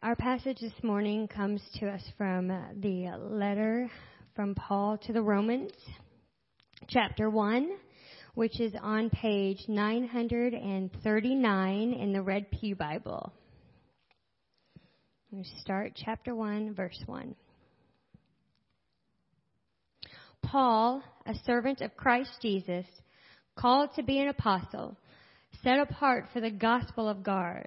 Our passage this morning comes to us from the letter from Paul to the Romans, chapter 1, which is on page 939 in the Red Pew Bible. We start chapter 1, verse 1. Paul, a servant of Christ Jesus, called to be an apostle, set apart for the gospel of God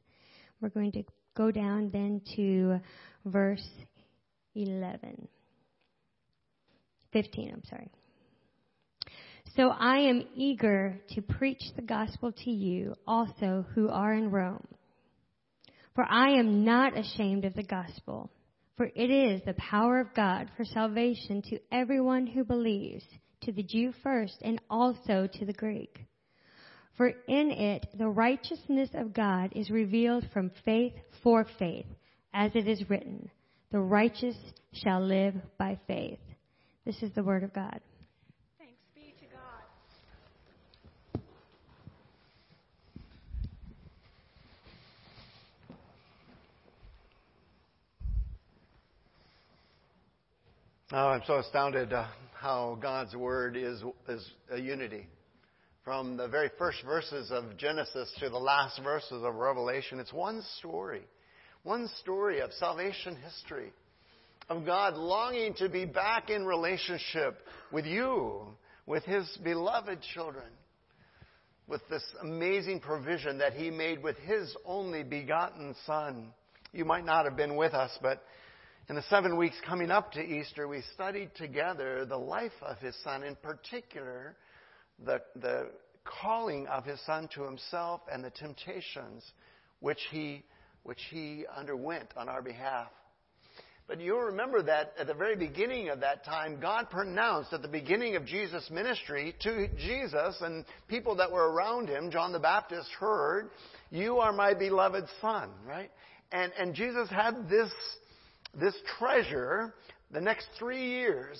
we're going to go down then to verse 11. 15, I'm sorry. So I am eager to preach the gospel to you also who are in Rome. For I am not ashamed of the gospel, for it is the power of God for salvation to everyone who believes, to the Jew first and also to the Greek. For in it the righteousness of God is revealed from faith for faith, as it is written, the righteous shall live by faith. This is the word of God. Thanks be to God. Oh, I'm so astounded uh, how God's word is, is a unity from the very first verses of Genesis to the last verses of Revelation. It's one story, one story of salvation history, of God longing to be back in relationship with you, with His beloved children, with this amazing provision that He made with His only begotten Son. You might not have been with us, but in the seven weeks coming up to Easter, we studied together the life of His Son, in particular, the, the calling of his son to himself and the temptations which he, which he underwent on our behalf. But you'll remember that at the very beginning of that time, God pronounced at the beginning of Jesus' ministry to Jesus and people that were around him, John the Baptist heard, You are my beloved son, right? And, and Jesus had this, this treasure the next three years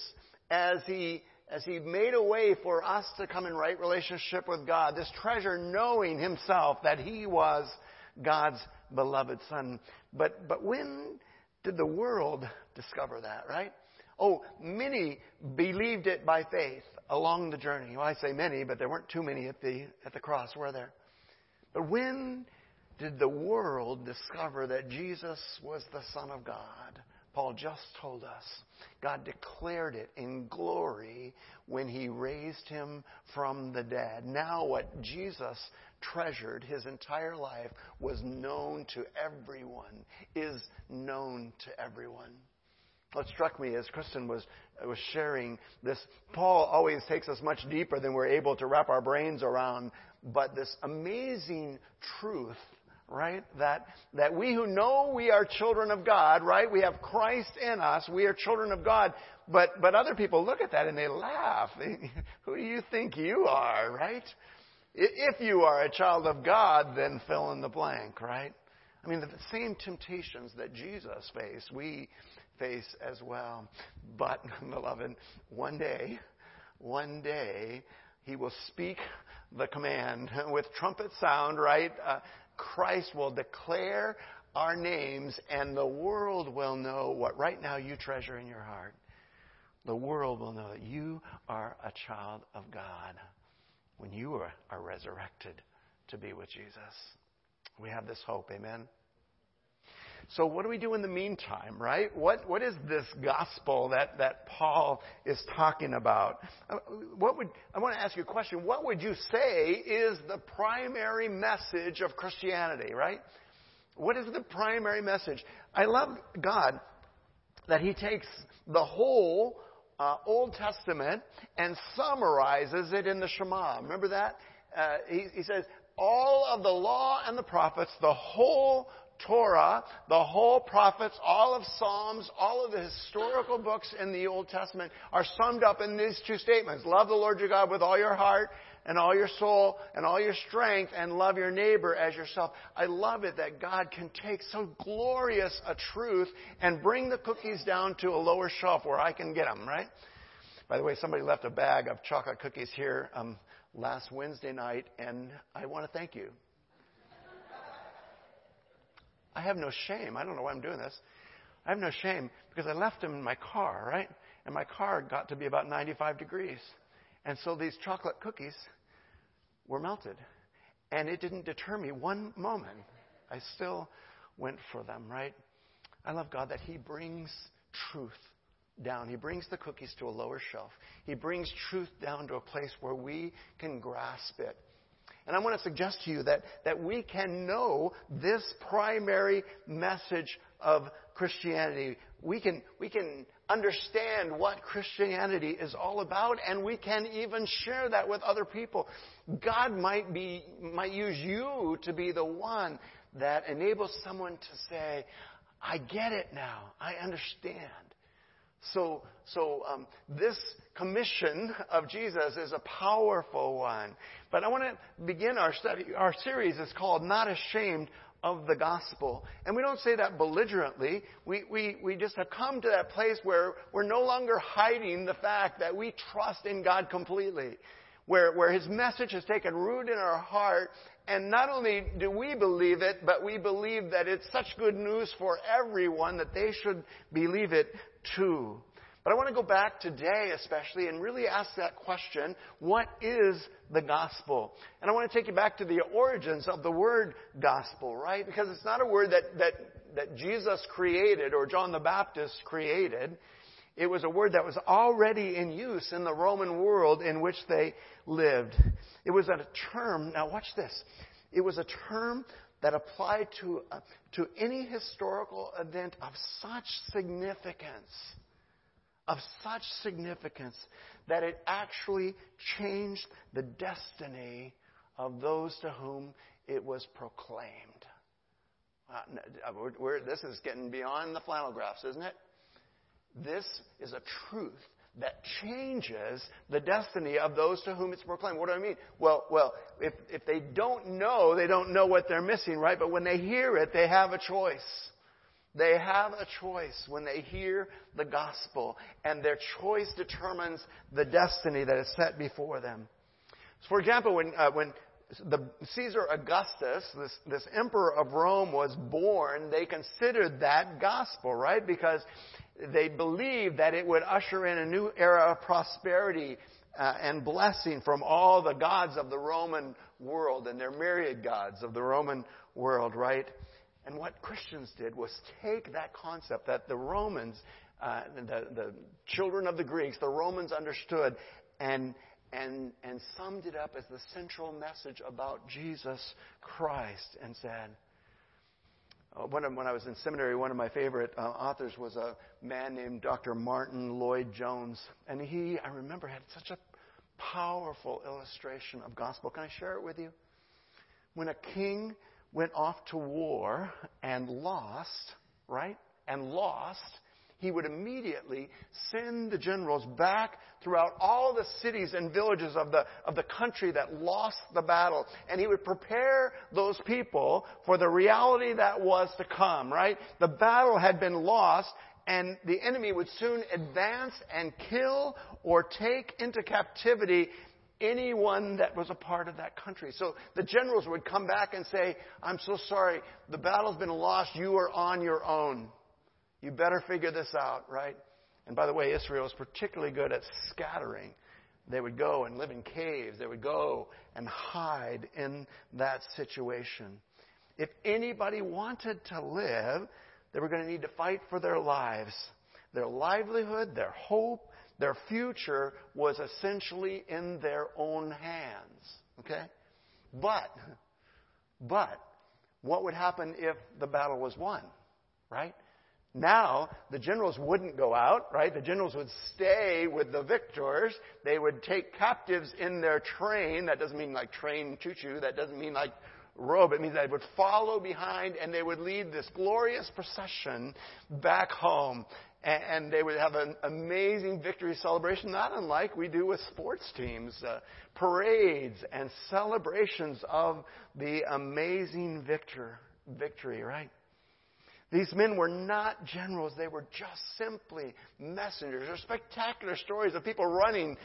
as he as he made a way for us to come in right relationship with God, this treasure knowing himself that he was God's beloved son. But, but when did the world discover that, right? Oh, many believed it by faith along the journey. Well, I say many, but there weren't too many at the, at the cross, were there? But when did the world discover that Jesus was the Son of God? Paul just told us God declared it in glory when he raised him from the dead. Now, what Jesus treasured his entire life was known to everyone, is known to everyone. What struck me as Kristen was, was sharing this, Paul always takes us much deeper than we're able to wrap our brains around, but this amazing truth right? That, that we who know we are children of God, right? We have Christ in us. We are children of God. But, but other people look at that and they laugh. who do you think you are, right? If you are a child of God, then fill in the blank, right? I mean, the same temptations that Jesus faced, we face as well. But, beloved, one day, one day, he will speak the command with trumpet sound, right? Uh, Christ will declare our names, and the world will know what right now you treasure in your heart. The world will know that you are a child of God when you are, resurrected to be with Jesus. We have this hope. Amen. So what do we do in the meantime, right? What, what is this gospel that, that Paul is talking about? Uh, what would, I want to ask you a question. What would you say is the primary message of Christianity, right? What is the primary message? I love God that He takes the whole uh, Old Testament and summarizes it in the Shema. Remember that? Uh, he, he says, all of the law and the prophets, the whole Torah, the whole prophets, all of Psalms, all of the historical books in the Old Testament are summed up in these two statements. Love the Lord your God with all your heart and all your soul and all your strength and love your neighbor as yourself. I love it that God can take so glorious a truth and bring the cookies down to a lower shelf where I can get them, right? By the way, somebody left a bag of chocolate cookies here um, last Wednesday night, and I want to thank you. I have no shame. I don't know why I'm doing this. I have no shame because I left them in my car, right? And my car got to be about 95 degrees. And so these chocolate cookies were melted. And it didn't deter me one moment. I still went for them, right? I love God that He brings truth down. He brings the cookies to a lower shelf. He brings truth down to a place where we can grasp it. And I want to suggest to you that, that we can know this primary message of Christianity. We can, we can understand what Christianity is all about, and we can even share that with other people. God might be, might use you to be the one that enables someone to say, I get it now. I understand. So, so um, this commission of Jesus is a powerful one. But I want to begin our study. Our series is called "Not Ashamed of the Gospel," and we don't say that belligerently. We we we just have come to that place where we're no longer hiding the fact that we trust in God completely. Where, where his message has taken root in our heart, and not only do we believe it, but we believe that it's such good news for everyone that they should believe it too. But I want to go back today, especially, and really ask that question what is the gospel? And I want to take you back to the origins of the word gospel, right? Because it's not a word that, that, that Jesus created or John the Baptist created. It was a word that was already in use in the Roman world in which they lived. It was a term, now watch this. It was a term that apply to, uh, to any historical event of such significance of such significance that it actually changed the destiny of those to whom it was proclaimed. Uh, we're, this is getting beyond the flannel graphs, isn't it? This is a truth that changes the destiny of those to whom it's proclaimed. What do I mean? Well, well, if, if they don't know, they don't know what they're missing, right? But when they hear it, they have a choice. They have a choice when they hear the gospel, and their choice determines the destiny that is set before them. So For example, when, uh, when the Caesar Augustus, this, this emperor of Rome, was born, they considered that gospel, right? Because they believed that it would usher in a new era of prosperity uh, and blessing from all the gods of the Roman world and their myriad gods of the Roman world, right? And what Christians did was take that concept that the Romans, uh, the, the children of the Greeks, the Romans understood, and, and, and summed it up as the central message about Jesus Christ and said, when, when I was in seminary, one of my favorite uh, authors was a man named Dr. Martyn Lloyd-Jones. And he, I remember, had such a powerful illustration of gospel. Can I share it with you? When a king went off to war and lost, right? And lost, he would immediately send the generals back throughout all the cities and villages of the, of the country that lost the battle. And he would prepare those people for the reality that was to come, right? The battle had been lost and the enemy would soon advance and kill or take into captivity anyone that was a part of that country. So the generals would come back and say, I'm so sorry, the battle's been lost, you are on your own. You better figure this out, right? And by the way, Israel is particularly good at scattering. They would go and live in caves. They would go and hide in that situation. If anybody wanted to live, they were going to need to fight for their lives, their livelihood, their hope, their future was essentially in their own hands. Okay? But, but, what would happen if the battle was won? Right? Now, the generals wouldn't go out, right? The generals would stay with the victors. They would take captives in their train. That doesn't mean like train choo choo. That doesn't mean like robe. It means they would follow behind and they would lead this glorious procession back home. And they would have an amazing victory celebration, not unlike we do with sports teams, uh, parades and celebrations of the amazing victor, victory, right? These men were not generals, they were just simply messengers. There are spectacular stories of people running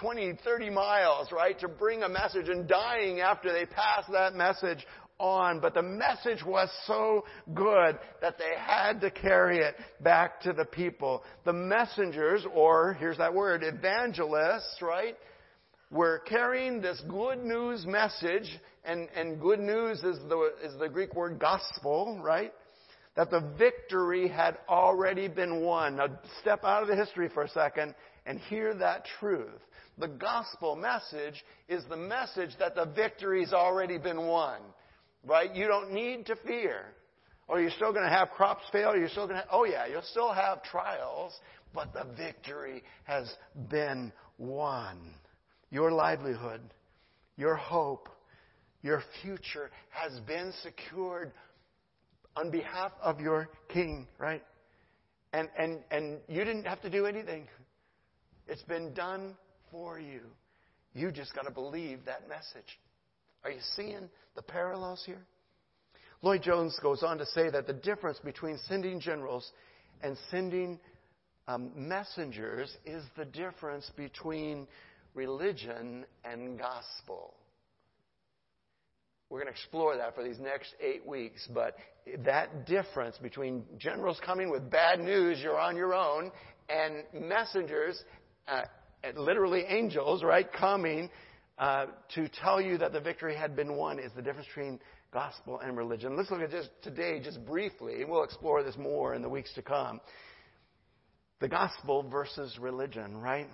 20, 30 miles, right, to bring a message and dying after they pass that message on. But the message was so good that they had to carry it back to the people. The messengers, or here's that word, evangelists, right, were carrying this good news message, and, and good news is the, is the Greek word gospel, right? That the victory had already been won. Now, step out of the history for a second and hear that truth. The gospel message is the message that the victory's already been won. Right? You don't need to fear. Or you're still going to have crops fail. You're still going to, have oh yeah, you'll still have trials, but the victory has been won. Your livelihood, your hope, your future has been secured on behalf of your king, right? And, and, and you didn't have to do anything. It's been done for you. You just got to believe that message. Are you seeing the parallels here? Lloyd Jones goes on to say that the difference between sending generals and sending um, messengers is the difference between religion and gospel. We're going to explore that for these next eight weeks, but that difference between generals coming with bad news, you're on your own, and messengers, uh, literally angels, right, coming uh, to tell you that the victory had been won is the difference between gospel and religion. Let's look at just today, just briefly. We'll explore this more in the weeks to come. The gospel versus religion, right?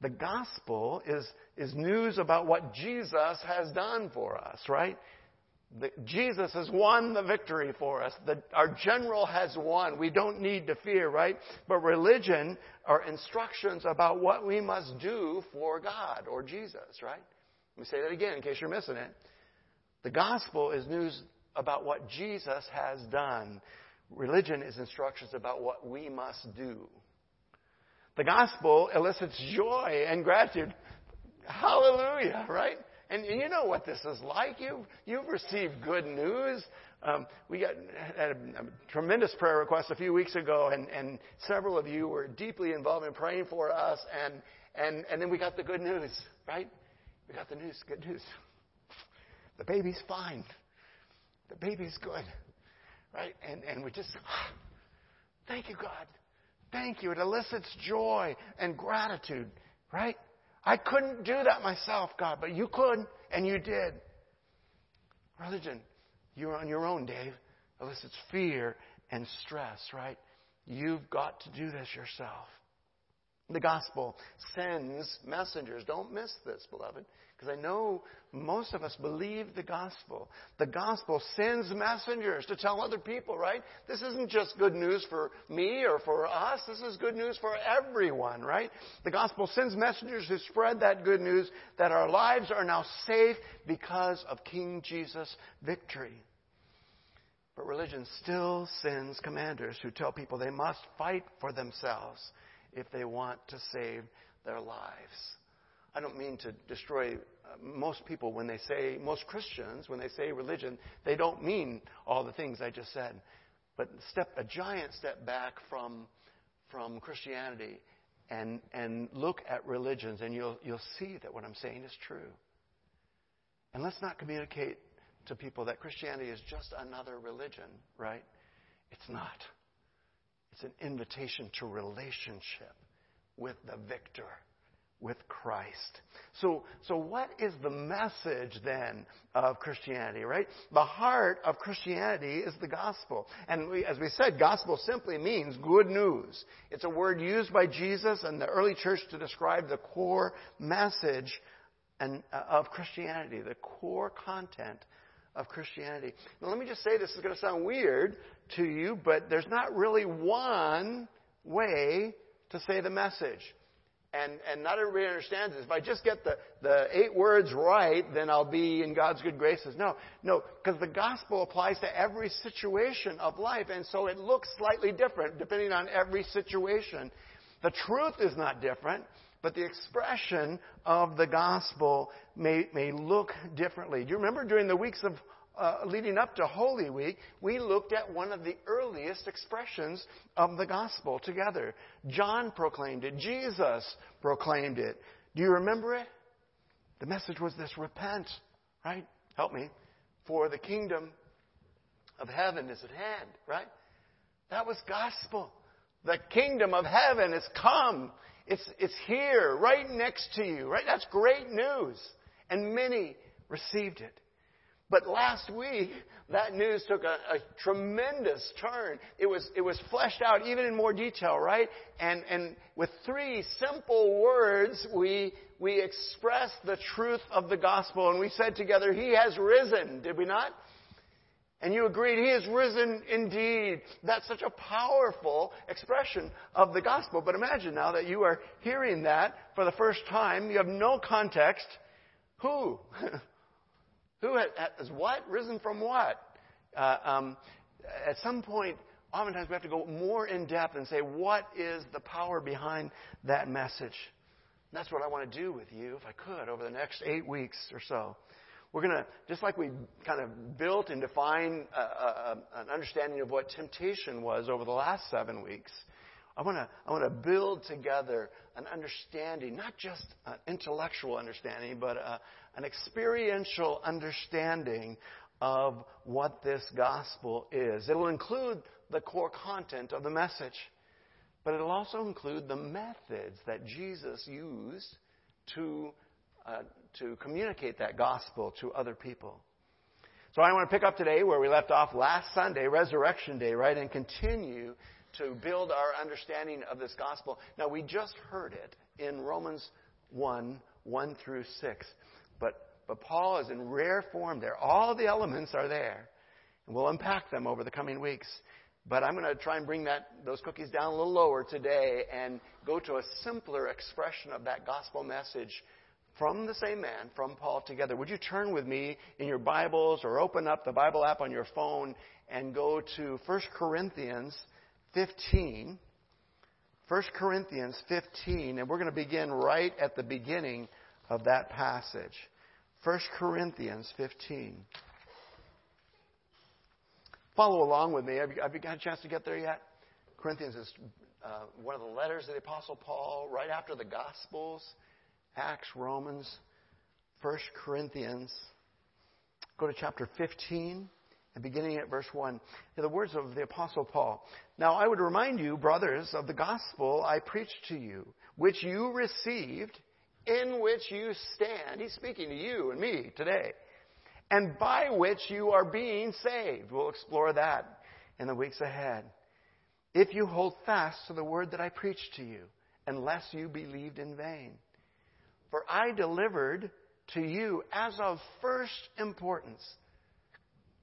The gospel is, is news about what Jesus has done for us, right? The, Jesus has won the victory for us. The, our general has won. We don't need to fear, right? But religion are instructions about what we must do for God or Jesus, right? Let me say that again in case you're missing it. The gospel is news about what Jesus has done. Religion is instructions about what we must do. The gospel elicits joy and gratitude. Hallelujah, right? And, and you know what this is like. You've, you've received good news. Um, we got had a, a, tremendous prayer request a few weeks ago, and, and several of you were deeply involved in praying for us. And, and, and then we got the good news, right? We got the news, good news. The baby's fine. The baby's good, right? And, and we just, thank you, God. Thank you. It elicits joy and gratitude, right? I couldn't do that myself, God, but you could, and you did. Religion, you're on your own, Dave, elicits fear and stress, right? You've got to do this yourself. The gospel sends messengers. Don't miss this, beloved. Because I know most of us believe the gospel. The gospel sends messengers to tell other people, right? This isn't just good news for me or for us. This is good news for everyone, right? The gospel sends messengers to spread that good news that our lives are now safe because of King Jesus' victory. But religion still sends commanders who tell people they must fight for themselves if they want to save their lives. I don't mean to destroy uh, most people when they say, most Christians, when they say religion, they don't mean all the things I just said. But step, a giant step back from, from Christianity and, and look at religions, and you'll, you'll see that what I'm saying is true. And let's not communicate to people that Christianity is just another religion, right? It's not. It's an invitation to relationship with the victor with Christ. So, so what is the message then of Christianity, right? The heart of Christianity is the gospel. And we, as we said, gospel simply means good news. It's a word used by Jesus and the early church to describe the core message and, uh, of Christianity, the core content of Christianity. Now let me just say this is going to sound weird to you, but there's not really one way to say the message. And, and not everybody understands this. If I just get the, the eight words right, then I'll be in God's good graces. No, no, because the gospel applies to every situation of life, and so it looks slightly different depending on every situation. The truth is not different, but the expression of the gospel may, may look differently. Do you remember during the weeks of uh, leading up to Holy Week, we looked at one of the earliest expressions of the gospel together. John proclaimed it, Jesus proclaimed it. Do you remember it? The message was this repent, right? Help me. For the kingdom of heaven is at hand, right? That was gospel. The kingdom of heaven has come. It's, it's here, right next to you, right? That's great news. And many received it. But last week, that news took a, a, tremendous turn. It was, it was fleshed out even in more detail, right? And, and with three simple words, we, we expressed the truth of the gospel. And we said together, He has risen, did we not? And you agreed, He has risen indeed. That's such a powerful expression of the gospel. But imagine now that you are hearing that for the first time. You have no context. Who? Who has what? Risen from what? Uh, um, at some point, oftentimes we have to go more in depth and say, what is the power behind that message? And that's what I want to do with you, if I could, over the next eight weeks or so. We're going to, just like we kind of built and defined a, a, an understanding of what temptation was over the last seven weeks, I want to, I want to build together an understanding, not just an intellectual understanding, but a, an experiential understanding of what this gospel is. It'll include the core content of the message, but it'll also include the methods that Jesus used to, uh, to communicate that gospel to other people. So I want to pick up today where we left off last Sunday, Resurrection Day, right, and continue to build our understanding of this gospel. Now, we just heard it in Romans 1 1 through 6. But, but Paul is in rare form there. All the elements are there. And we'll unpack them over the coming weeks. But I'm going to try and bring that, those cookies down a little lower today and go to a simpler expression of that gospel message from the same man, from Paul together. Would you turn with me in your Bibles or open up the Bible app on your phone and go to 1 Corinthians 15. 1 Corinthians 15, and we're going to begin right at the beginning of that passage. 1 Corinthians 15. Follow along with me. Have you, have you got a chance to get there yet? Corinthians is uh, one of the letters of the Apostle Paul, right after the Gospels, Acts, Romans, 1 Corinthians. Go to chapter 15 and beginning at verse 1. The words of the Apostle Paul. Now I would remind you, brothers, of the gospel I preached to you, which you received in which you stand. He's speaking to you and me today. And by which you are being saved. We'll explore that in the weeks ahead. If you hold fast to the word that I preached to you, unless you believed in vain. For I delivered to you as of first importance.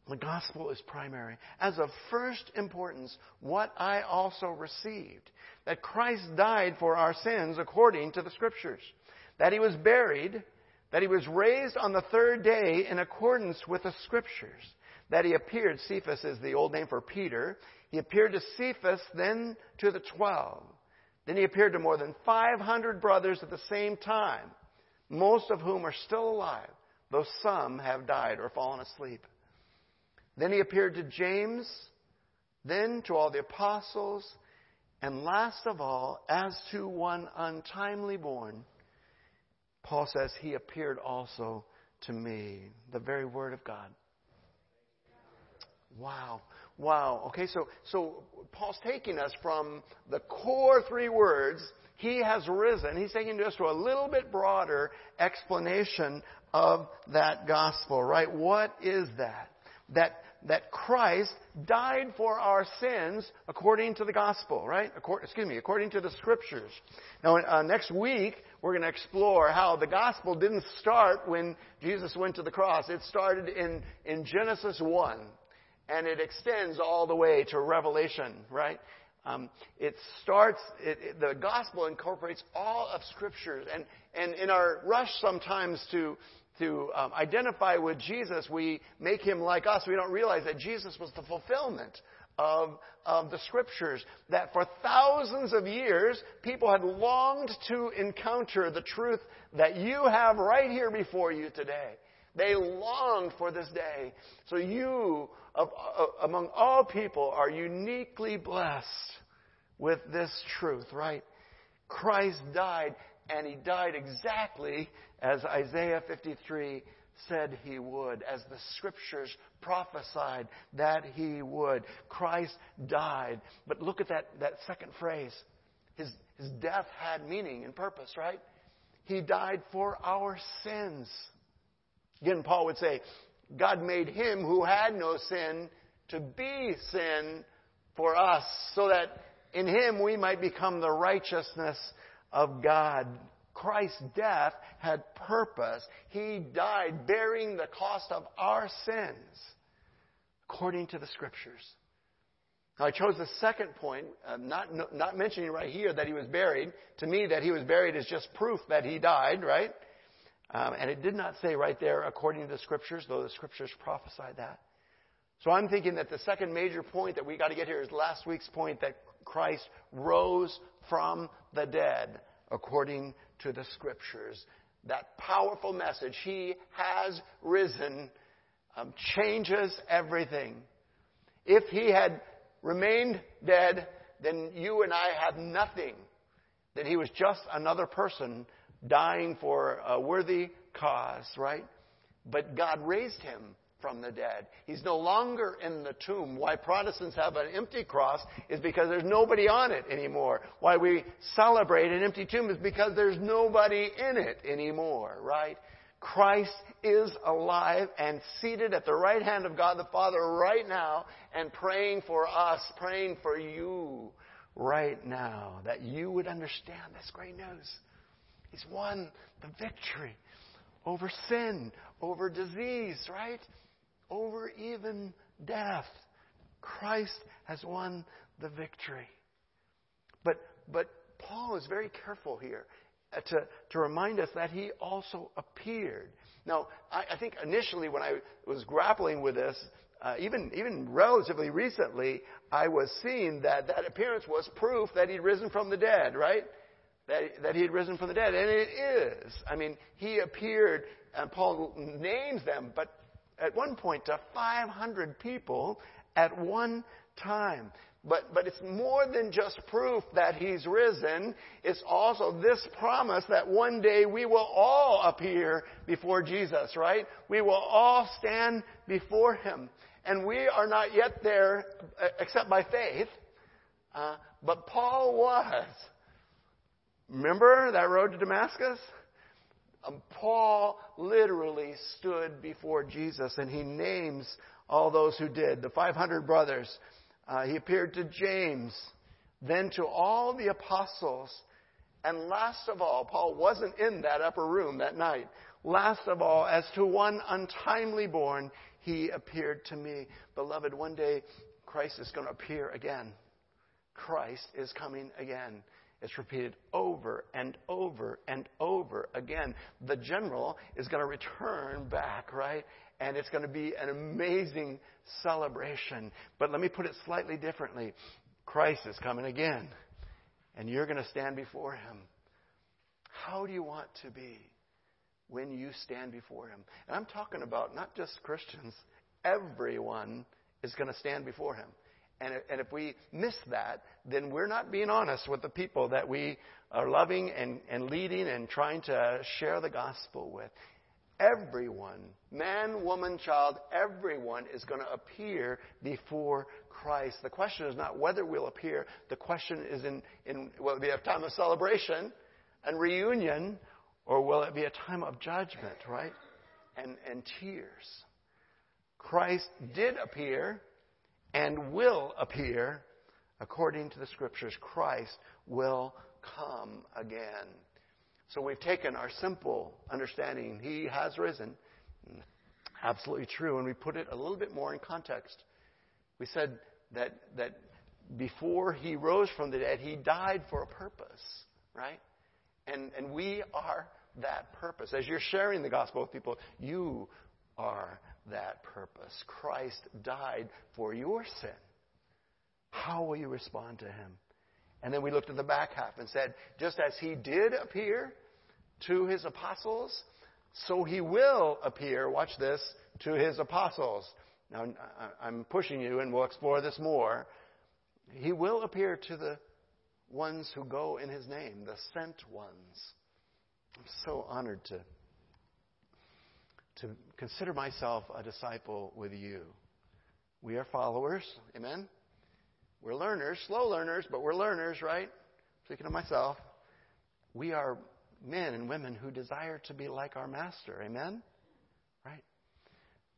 The gospel is primary. As of first importance, what I also received that Christ died for our sins according to the Scriptures that he was buried, that he was raised on the third day in accordance with the scriptures, that he appeared, Cephas is the old name for Peter, he appeared to Cephas, then to the twelve. Then he appeared to more than 500 brothers at the same time, most of whom are still alive, though some have died or fallen asleep. Then he appeared to James, then to all the apostles, and last of all, as to one untimely born, Paul says, He appeared also to me. The very Word of God. Wow. Wow. Okay, so, so Paul's taking us from the core three words, He has risen. He's taking us to a little bit broader explanation of that gospel, right? What is that? That that Christ died for our sins according to the gospel, right? excuse me, according to the scriptures. Now, uh, next week, we're going to explore how the gospel didn't start when Jesus went to the cross. It started in, in Genesis 1, and it extends all the way to Revelation, right? Um, it starts, it, it, the gospel incorporates all of scriptures. And, and in our rush sometimes to, to um, identify with Jesus, we make him like us. We don't realize that Jesus was the fulfillment of, of the scriptures. That for thousands of years, people had longed to encounter the truth that you have right here before you today. They longed for this day. So you, of, uh, among all people, are uniquely blessed with this truth, right? Christ died, and he died exactly as Isaiah 53 said he would, as the scriptures prophesied that he would. Christ died. But look at that, that second phrase. His, his death had meaning and purpose, right? He died for our sins. Again, Paul would say, God made him who had no sin to be sin for us, so that in him we might become the righteousness of God. Christ's death had purpose. He died bearing the cost of our sins, according to the Scriptures. Now, I chose the second point, uh, not, not mentioning right here that he was buried. To me, that he was buried is just proof that he died, right? Um, and it did not say right there, according to the scriptures, though the scriptures prophesied that. So I'm thinking that the second major point that we got to get here is last week's point that Christ rose from the dead, according to the scriptures. That powerful message, He has risen, um, changes everything. If He had remained dead, then you and I have nothing. That He was just another person dying for a worthy cause, right? But God raised him from the dead. He's no longer in the tomb. Why Protestants have an empty cross is because there's nobody on it anymore. Why we celebrate an empty tomb is because there's nobody in it anymore, right? Christ is alive and seated at the right hand of God the Father right now and praying for us, praying for you right now, that you would understand this great news. He's won the victory over sin, over disease, right? Over even death. Christ has won the victory. But, but Paul is very careful here uh, to, to remind us that he also appeared. Now, I, I think initially when I was grappling with this, uh, even, even relatively recently, I was seeing that that appearance was proof that he'd risen from the dead, right? that, that he had risen from the dead. And it is. I mean, he appeared, and Paul names them, but at one point to 500 people at one time. But, but it's more than just proof that he's risen. It's also this promise that one day we will all appear before Jesus, right? We will all stand before him. And we are not yet there uh, except by faith. Uh, but Paul was. Remember that road to Damascus? Um, Paul literally stood before Jesus and he names all those who did. The 500 brothers. Uh, he appeared to James, then to all the apostles. And last of all, Paul wasn't in that upper room that night. Last of all, as to one untimely born, he appeared to me. Beloved, one day Christ is going to appear again. Christ is coming again. It's repeated over and over and over again. The general is going to return back, right? And it's going to be an amazing celebration. But let me put it slightly differently Christ is coming again, and you're going to stand before him. How do you want to be when you stand before him? And I'm talking about not just Christians, everyone is going to stand before him. And, and if we miss that, then we're not being honest with the people that we are loving and, and leading and trying to share the gospel with. Everyone, man, woman, child, everyone is going to appear before Christ. The question is not whether we'll appear. The question is in, in will it be a time of celebration and reunion, or will it be a time of judgment, right? And, and tears. Christ did appear and will appear according to the scriptures. Christ will come again. So we've taken our simple understanding, He has risen. Absolutely true. And we put it a little bit more in context. We said that, that before he rose from the dead, he died for a purpose, right? And, and we are that purpose. As you're sharing the gospel with people, you are that purpose. Christ died for your sin. How will you respond to him? And then we looked at the back half and said, just as he did appear to his apostles, so he will appear, watch this, to his apostles. Now, I'm pushing you, and we'll explore this more. He will appear to the ones who go in his name, the sent ones. I'm so honored to, to consider myself a disciple with you. We are followers, amen? We're learners, slow learners, but we're learners, right? Speaking of myself, we are men and women who desire to be like our master, amen? Right?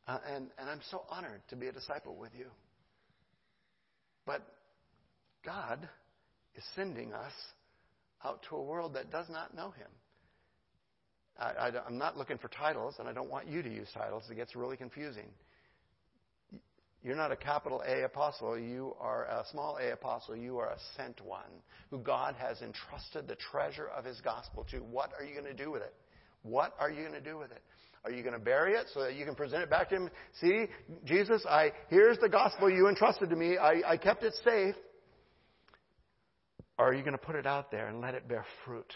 Uh, and, and I'm so honored to be a disciple with you. But God is sending us out to a world that does not know Him. I, am not looking for titles, and I don't want you to use titles. It gets really confusing. You're not a capital A apostle. You are a small a apostle. You are a sent one who God has entrusted the treasure of his gospel to. What are you going to do with it? What are you going to do with it? Are you going to bury it so that you can present it back to him? See, Jesus, I here's the gospel you entrusted to me. I, I kept it safe. Or are you going to put it out there and let it bear fruit?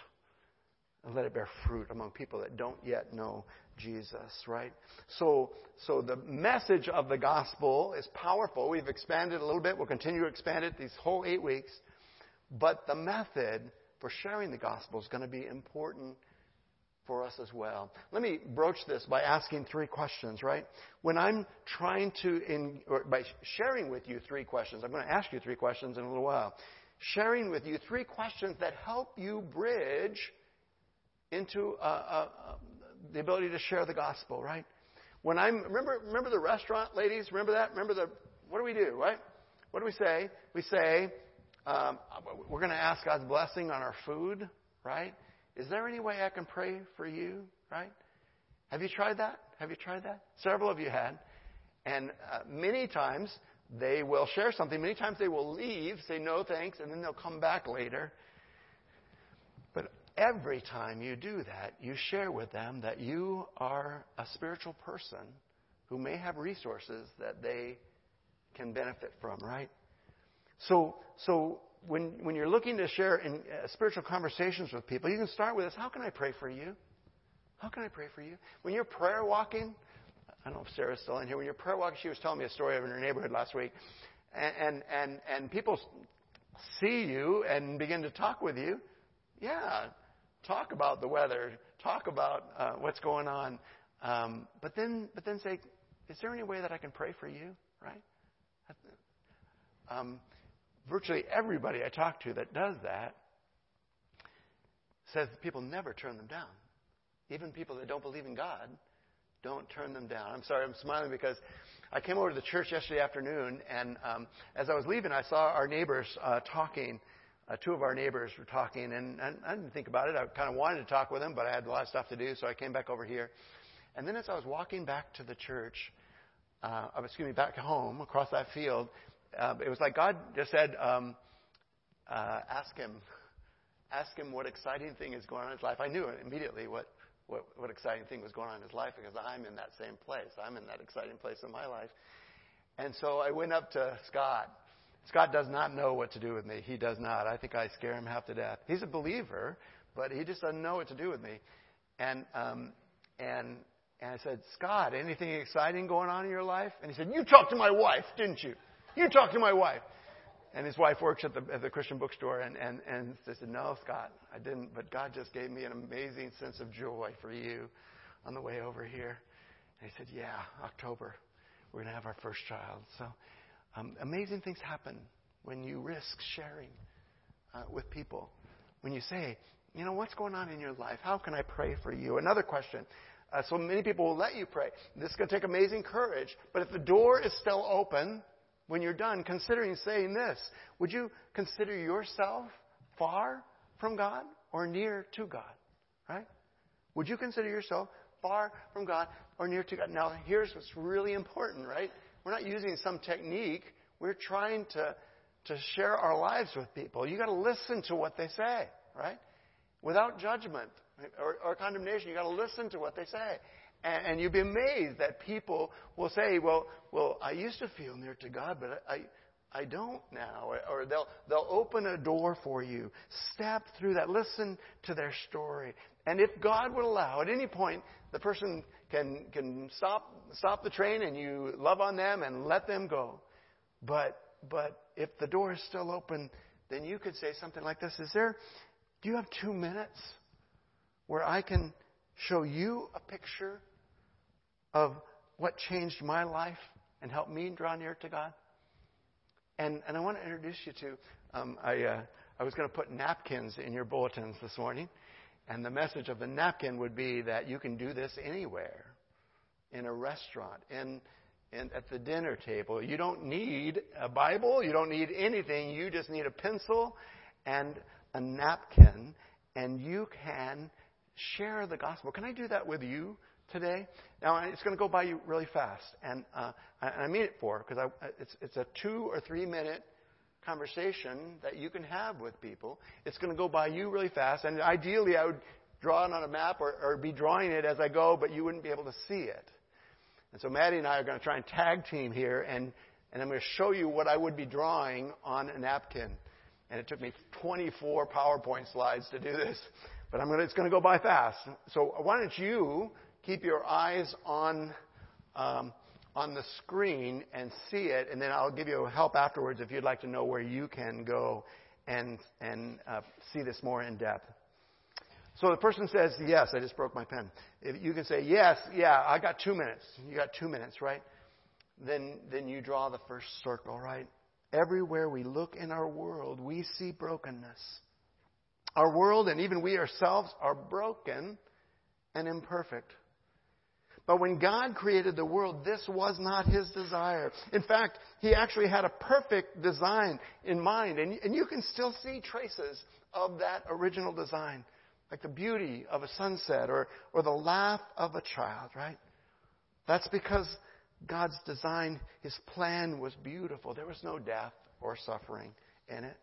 And let it bear fruit among people that don't yet know Jesus, right? So, so the message of the gospel is powerful. We've expanded a little bit. We'll continue to expand it these whole eight weeks. But the method for sharing the gospel is going to be important for us as well. Let me broach this by asking three questions, right? When I'm trying to, in, or by sharing with you three questions, I'm going to ask you three questions in a little while. Sharing with you three questions that help you bridge into uh, uh, the ability to share the gospel, right? When I'm remember remember the restaurant ladies, remember that? Remember the what do we do, right? What do we say? We say um, we're going to ask God's blessing on our food, right? Is there any way I can pray for you, right? Have you tried that? Have you tried that? Several of you had. And uh, many times they will share something. Many times they will leave, say no thanks, and then they'll come back later every time you do that, you share with them that you are a spiritual person who may have resources that they can benefit from, right? So, so when, when you're looking to share in uh, spiritual conversations with people, you can start with this How can I pray for you? How can I pray for you? When you're prayer walking, I don't know if Sarah's still in here. When you're prayer walking, she was telling me a story of in her neighborhood last week. And, and, and, and people see you and begin to talk with you. Yeah, talk about the weather, talk about uh, what's going on, um, but then but then say, is there any way that I can pray for you? Right? Um, virtually everybody I talk to that does that says that people never turn them down. Even people that don't believe in God don't turn them down. I'm sorry, I'm smiling because I came over to the church yesterday afternoon, and um, as I was leaving, I saw our neighbors uh, talking uh, two of our neighbors were talking, and, and I didn't think about it. I kind of wanted to talk with them, but I had a lot of stuff to do, so I came back over here. And then as I was walking back to the church, uh, excuse me, back home across that field, uh, it was like God just said, um, uh, "Ask him, ask him what exciting thing is going on in his life." I knew immediately what, what what exciting thing was going on in his life because I'm in that same place. I'm in that exciting place in my life. And so I went up to Scott Scott does not know what to do with me. He does not. I think I scare him half to death. He's a believer, but he just doesn't know what to do with me. And um, and and I said, Scott, anything exciting going on in your life? And he said, You talked to my wife, didn't you? You talked to my wife. And his wife works at the, at the Christian bookstore, and, and, and they said, No, Scott, I didn't, but God just gave me an amazing sense of joy for you on the way over here. And he said, Yeah, October, we're going to have our first child. So um, amazing things happen when you risk sharing uh, with people. When you say, you know, what's going on in your life? How can I pray for you? Another question. Uh, so many people will let you pray. This is going to take amazing courage. But if the door is still open when you're done, considering saying this, would you consider yourself far from God or near to God? Right? Would you consider yourself far from God or near to God? Now, here's what's really important, right? We're not using some technique. We're trying to to share our lives with people. You got to listen to what they say, right? Without judgment or, or condemnation. You got to listen to what they say. And, and you'd be amazed that people will say, well, well, I used to feel near to God, but I, I don't now. Or they'll, they'll open a door for you. Step through that. Listen to their story. And if God would allow, at any point, the person can, can stop, stop the train and you love on them and let them go. But, but if the door is still open, then you could say something like this Is there, do you have two minutes where I can show you a picture of what changed my life and help me draw near to God? And, and I want to introduce you to, um, I, uh, I was going to put napkins in your bulletins this morning. And the message of the napkin would be that you can do this anywhere in a restaurant, in, in, at the dinner table. You don't need a Bible, you don't need anything. You just need a pencil and a napkin, and you can share the gospel. Can I do that with you today? Now, it's going to go by you really fast, and, uh, I mean it for because it's, it's a two or three minute conversation that you can have with people. It's going to go by you really fast, and ideally, I would draw it on a map or, or be drawing it as I go, but you wouldn't be able to see it. And so Maddie and I are going to try and tag team here, and, and I'm going to show you what I would be drawing on a napkin. And it took me 24 PowerPoint slides to do this, but I'm going to, it's going to go by fast. So why don't you keep your eyes on um, on the screen and see it, and then I'll give you help afterwards if you'd like to know where you can go and, and uh, see this more in depth. So the person says, Yes, I just broke my pen. If you can say, Yes, yeah, I got two minutes. You got two minutes, right? Then, then you draw the first circle, right? Everywhere we look in our world, we see brokenness. Our world and even we ourselves are broken and imperfect. But when God created the world, this was not His desire. In fact, He actually had a perfect design in mind. And, and you can still see traces of that original design, like the beauty of a sunset or, or the laugh of a child, right? That's because God's design, His plan was beautiful. There was no death or suffering in it.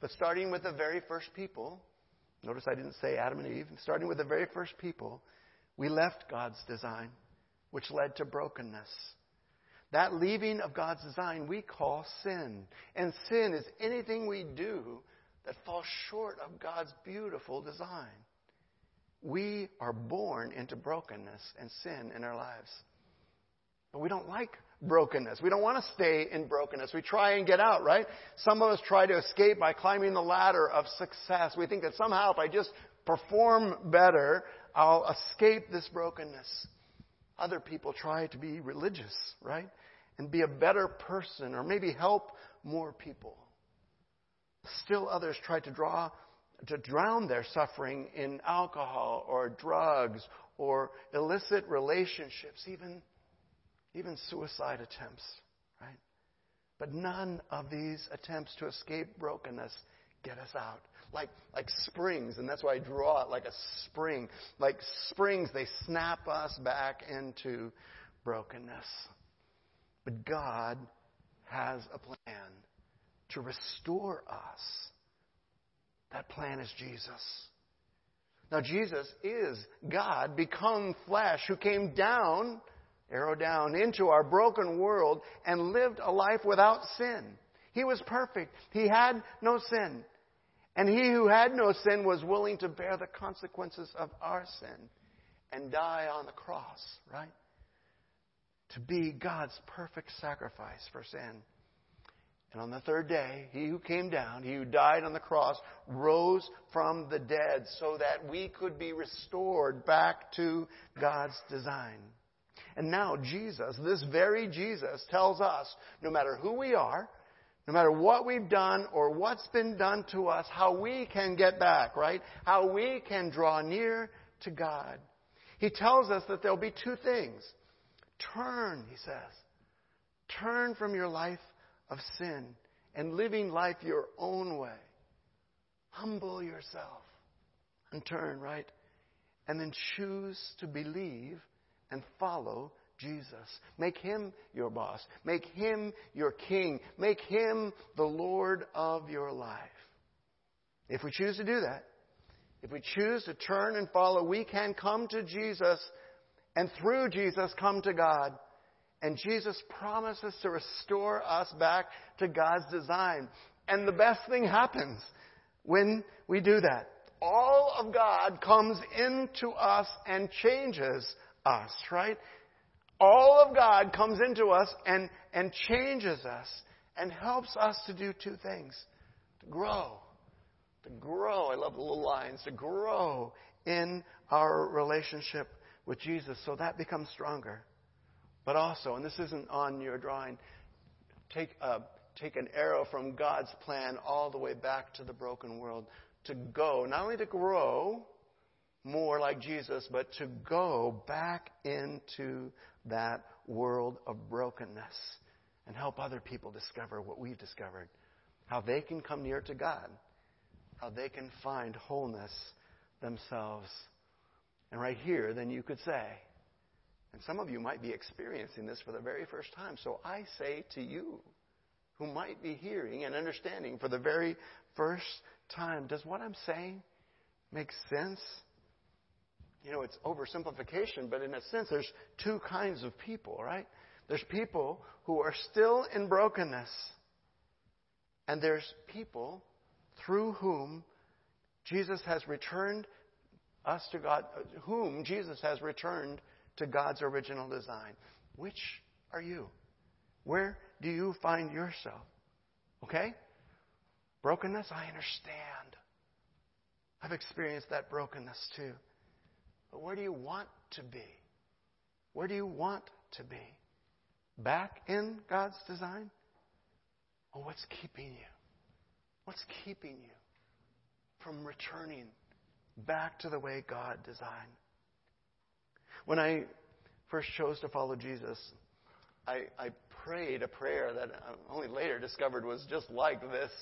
But starting with the very first people, notice I didn't say Adam and Eve, starting with the very first people, we left God's design, which led to brokenness. That leaving of God's design we call sin. And sin is anything we do that falls short of God's beautiful design. We are born into brokenness and sin in our lives. But we don't like brokenness. We don't want to stay in brokenness. We try and get out, right? Some of us try to escape by climbing the ladder of success. We think that somehow if I just perform better, I'll escape this brokenness. Other people try to be religious, right? And be a better person or maybe help more people. Still others try to draw to drown their suffering in alcohol or drugs or illicit relationships, even, even suicide attempts, right? But none of these attempts to escape brokenness get us out like, like springs, and that's why I draw it like a spring. Like springs, they snap us back into brokenness. But God has a plan to restore us. That plan is Jesus. Now, Jesus is God become flesh who came down, arrow down, into our broken world and lived a life without sin. He was perfect. He had no sin. And he who had no sin was willing to bear the consequences of our sin and die on the cross, right? To be God's perfect sacrifice for sin. And on the third day, he who came down, he who died on the cross, rose from the dead so that we could be restored back to God's design. And now Jesus, this very Jesus, tells us no matter who we are, no matter what we've done or what's been done to us, how we can get back, right? How we can draw near to God. He tells us that there'll be two things. Turn, he says. Turn from your life of sin and living life your own way. Humble yourself and turn, right? And then choose to believe and follow Jesus. Make him your boss. Make him your king. Make him the Lord of your life. If we choose to do that, if we choose to turn and follow, we can come to Jesus and through Jesus come to God. And Jesus promises to restore us back to God's design. And the best thing happens when we do that. All of God comes into us and changes us, right? All of God comes into us and, and changes us and helps us to do two things to grow. To grow. I love the little lines. To grow in our relationship with Jesus so that becomes stronger. But also, and this isn't on your drawing, take, uh, take an arrow from God's plan all the way back to the broken world. To go, not only to grow more like Jesus, but to go back into that world of brokenness and help other people discover what we've discovered. How they can come near to God. How they can find wholeness themselves. And right here, then you could say, and some of you might be experiencing this for the very first time. So I say to you, who might be hearing and understanding for the very first time, does what I'm saying make sense? You know, it's oversimplification, but in a sense, there's two kinds of people, right? There's people who are still in brokenness, and there's people through whom Jesus has returned us to God, whom Jesus has returned to God's original design. Which are you? Where do you find yourself? Okay? Brokenness, I understand. I've experienced that brokenness too. But where do you want to be? Where do you want to be? Back in God's design? Or what's keeping you? What's keeping you from returning back to the way God designed? When I first chose to follow Jesus, I, I prayed a prayer that I only later discovered was just like this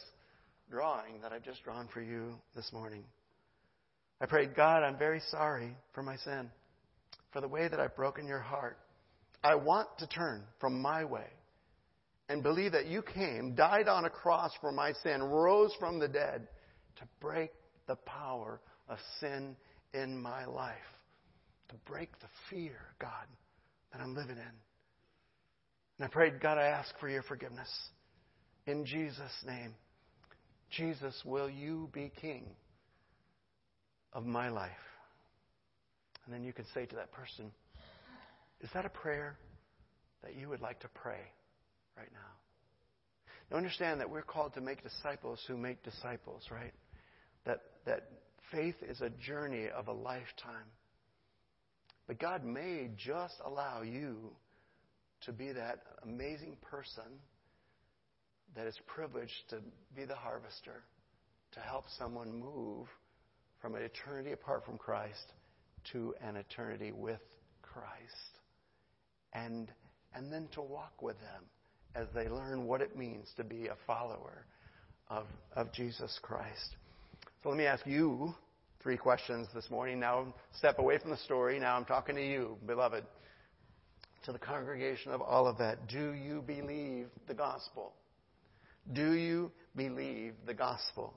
drawing that I've just drawn for you this morning. I prayed, God, I'm very sorry for my sin, for the way that I've broken your heart. I want to turn from my way and believe that you came, died on a cross for my sin, rose from the dead to break the power of sin in my life, to break the fear, God, that I'm living in. And I prayed, God, I ask for your forgiveness. In Jesus' name. Jesus, will you be king? Of my life. And then you can say to that person, Is that a prayer that you would like to pray right now? Now understand that we're called to make disciples who make disciples, right? That, that faith is a journey of a lifetime. But God may just allow you to be that amazing person that is privileged to be the harvester, to help someone move from an eternity apart from Christ to an eternity with Christ. And, and then to walk with them as they learn what it means to be a follower of, of Jesus Christ. So let me ask you three questions this morning. Now, step away from the story. Now I'm talking to you, beloved, to the congregation of all of that. Do you believe the gospel? Do you believe the gospel?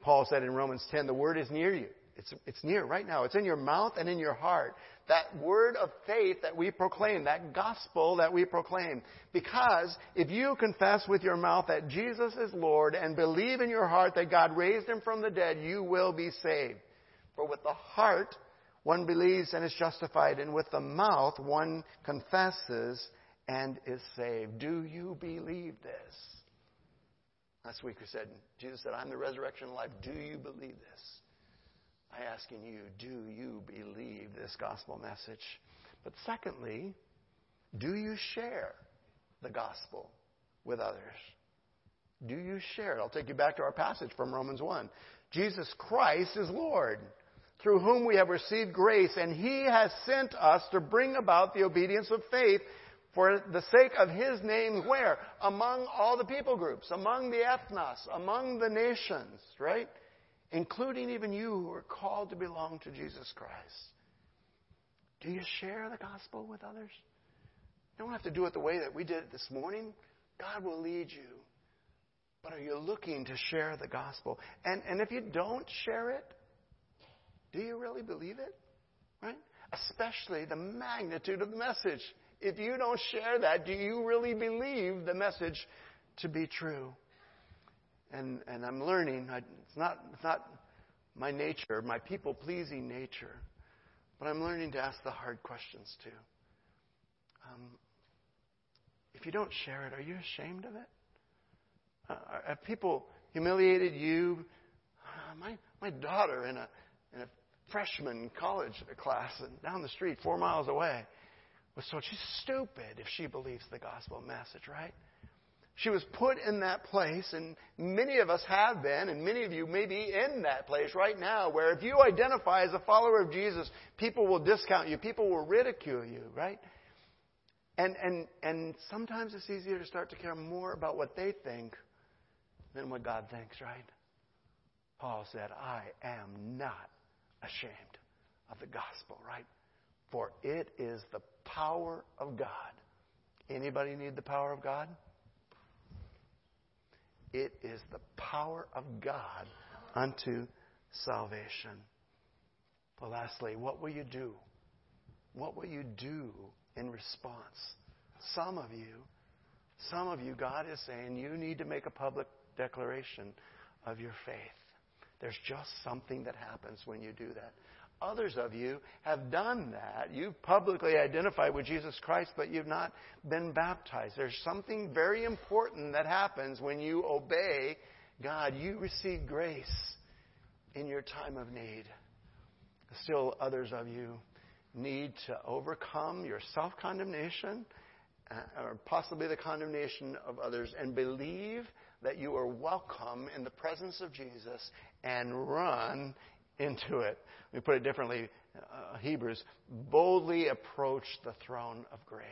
Paul said in Romans 10, the word is near you. It's, it's near right now. It's in your mouth and in your heart. That word of faith that we proclaim, that gospel that we proclaim. Because if you confess with your mouth that Jesus is Lord and believe in your heart that God raised him from the dead, you will be saved. For with the heart one believes and is justified, and with the mouth one confesses and is saved. Do you believe this? Last week we said, Jesus said, I'm the resurrection and life. Do you believe this? I asking you, do you believe this gospel message? But secondly, do you share the gospel with others? Do you share it? I'll take you back to our passage from Romans 1. Jesus Christ is Lord, through whom we have received grace, and He has sent us to bring about the obedience of faith for the sake of his name where? Among all the people groups, among the ethnos, among the nations, right? Including even you who are called to belong to Jesus Christ. Do you share the gospel with others? You don't have to do it the way that we did it this morning. God will lead you. But are you looking to share the gospel? And, and if you don't share it, do you really believe it? Right? Especially the magnitude of the message. If you don't share that, do you really believe the message to be true? And, and I'm learning, I, it's, not, it's not my nature, my people pleasing nature, but I'm learning to ask the hard questions too. Um, if you don't share it, are you ashamed of it? Uh, have people humiliated you? Uh, my, my daughter in a, in a freshman college class down the street, four miles away, was told she's stupid if she believes the gospel message, right? She was put in that place, and many of us have been, and many of you may be in that place right now, where if you identify as a follower of Jesus, people will discount you, people will ridicule you, right? And, and, and sometimes it's easier to start to care more about what they think than what God thinks, right? Paul said, I am not ashamed of the gospel, right? For it is the power of God. Anybody need the power of God? It is the power of God unto salvation. Well, lastly, what will you do? What will you do in response? Some of you, some of you, God is saying you need to make a public declaration of your faith. There's just something that happens when you do that. Others of you have done that. You've publicly identified with Jesus Christ, but you've not been baptized. There's something very important that happens when you obey God. You receive grace in your time of need. Still, others of you need to overcome your self condemnation uh, or possibly the condemnation of others and believe that you are welcome in the presence of Jesus and run into it. Me put it differently. Uh, Hebrews, boldly approach the throne of grace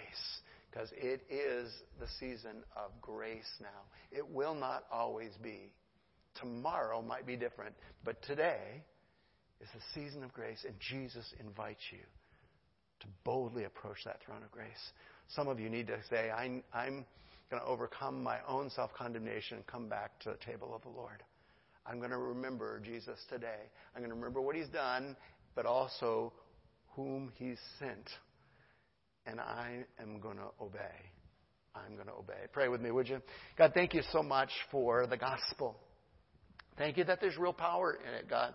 because it is the season of grace now. It will not always be. Tomorrow might be different, but today is the season of grace, and Jesus invites you to boldly approach that throne of grace. Some of you need to say, I'm, I'm going to overcome my own self condemnation and come back to the table of the Lord. I'm going to remember Jesus today. I'm going to remember what he's done, but also whom he's sent. And I am going to obey. I'm going to obey. Pray with me, would you? God, thank you so much for the gospel. Thank you that there's real power in it, God.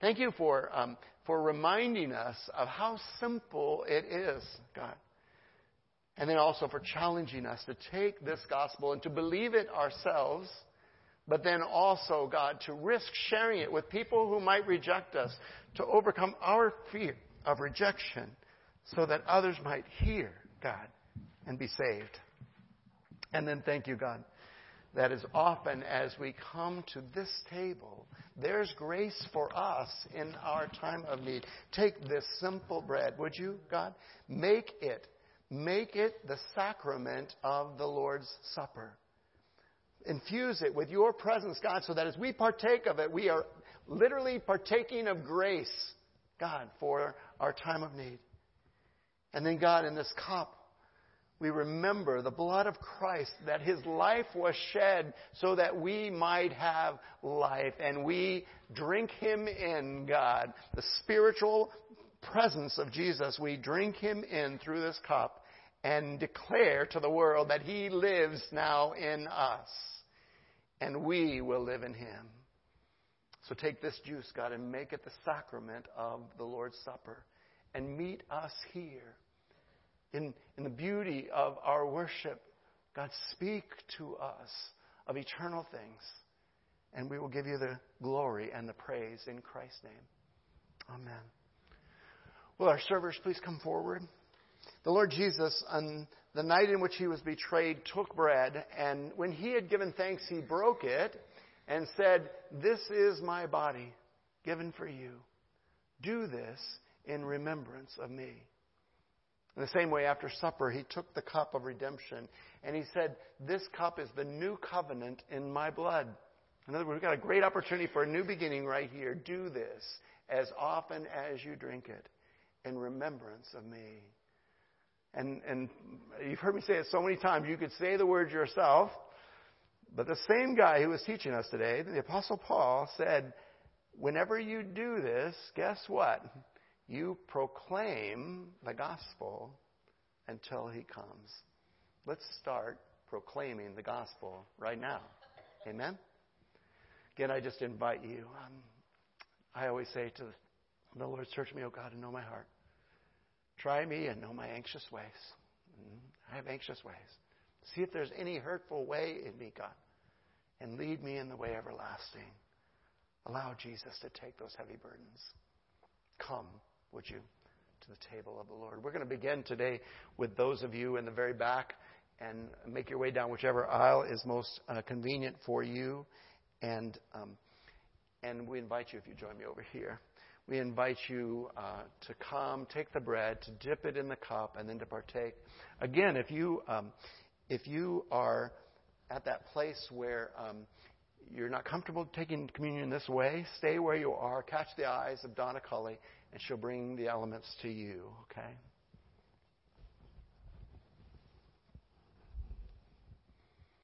Thank you for, um, for reminding us of how simple it is, God. And then also for challenging us to take this gospel and to believe it ourselves but then also, God, to risk sharing it with people who might reject us, to overcome our fear of rejection so that others might hear, God, and be saved. And then thank you, God, that as often as we come to this table, there's grace for us in our time of need. Take this simple bread, would you, God? Make it, make it the sacrament of the Lord's Supper infuse it with your presence, God, so that as we partake of it, we are literally partaking of grace, God, for our time of need. And then, God, in this cup, we remember the blood of Christ, that his life was shed so that we might have life. And we drink him in, God. The spiritual presence of Jesus, we drink him in through this cup and declare to the world that he lives now in us and we will live in him. So take this juice, God, and make it the sacrament of the Lord's Supper. And meet us here in, in the beauty of our worship. God, speak to us of eternal things. And we will give you the glory and the praise in Christ's name. Amen. Will our servers please come forward? The Lord Jesus, on the night in which he was betrayed, took bread, and when he had given thanks, he broke it and said, This is my body given for you. Do this in remembrance of me. In the same way, after supper, he took the cup of redemption and he said, This cup is the new covenant in my blood. In other words, we've got a great opportunity for a new beginning right here. Do this as often as you drink it in remembrance of me. And, and you've heard me say it so many times, you could say the words yourself, but the same guy who was teaching us today, the Apostle Paul, said, Whenever you do this, guess what? You proclaim the gospel until he comes. Let's start proclaiming the gospel right now. Amen? Again, I just invite you. Um, I always say to the Lord, search me, O God, and know my heart. Try me and know my anxious ways. Mm, I have anxious ways. See if there's any hurtful way in me, God, and lead me in the way everlasting. Allow Jesus to take those heavy burdens. Come, would you, to the table of the Lord. We're going to begin today with those of you in the very back and make your way down whichever aisle is most uh, convenient for you. And, um, and we invite you, if you join me over here, we invite you uh, to come, take the bread, to dip it in the cup, and then to partake. Again, if you, um, if you are at that place where um, you're not comfortable taking communion this way, stay where you are. Catch the eyes of Donna Cully, and she'll bring the elements to you, okay?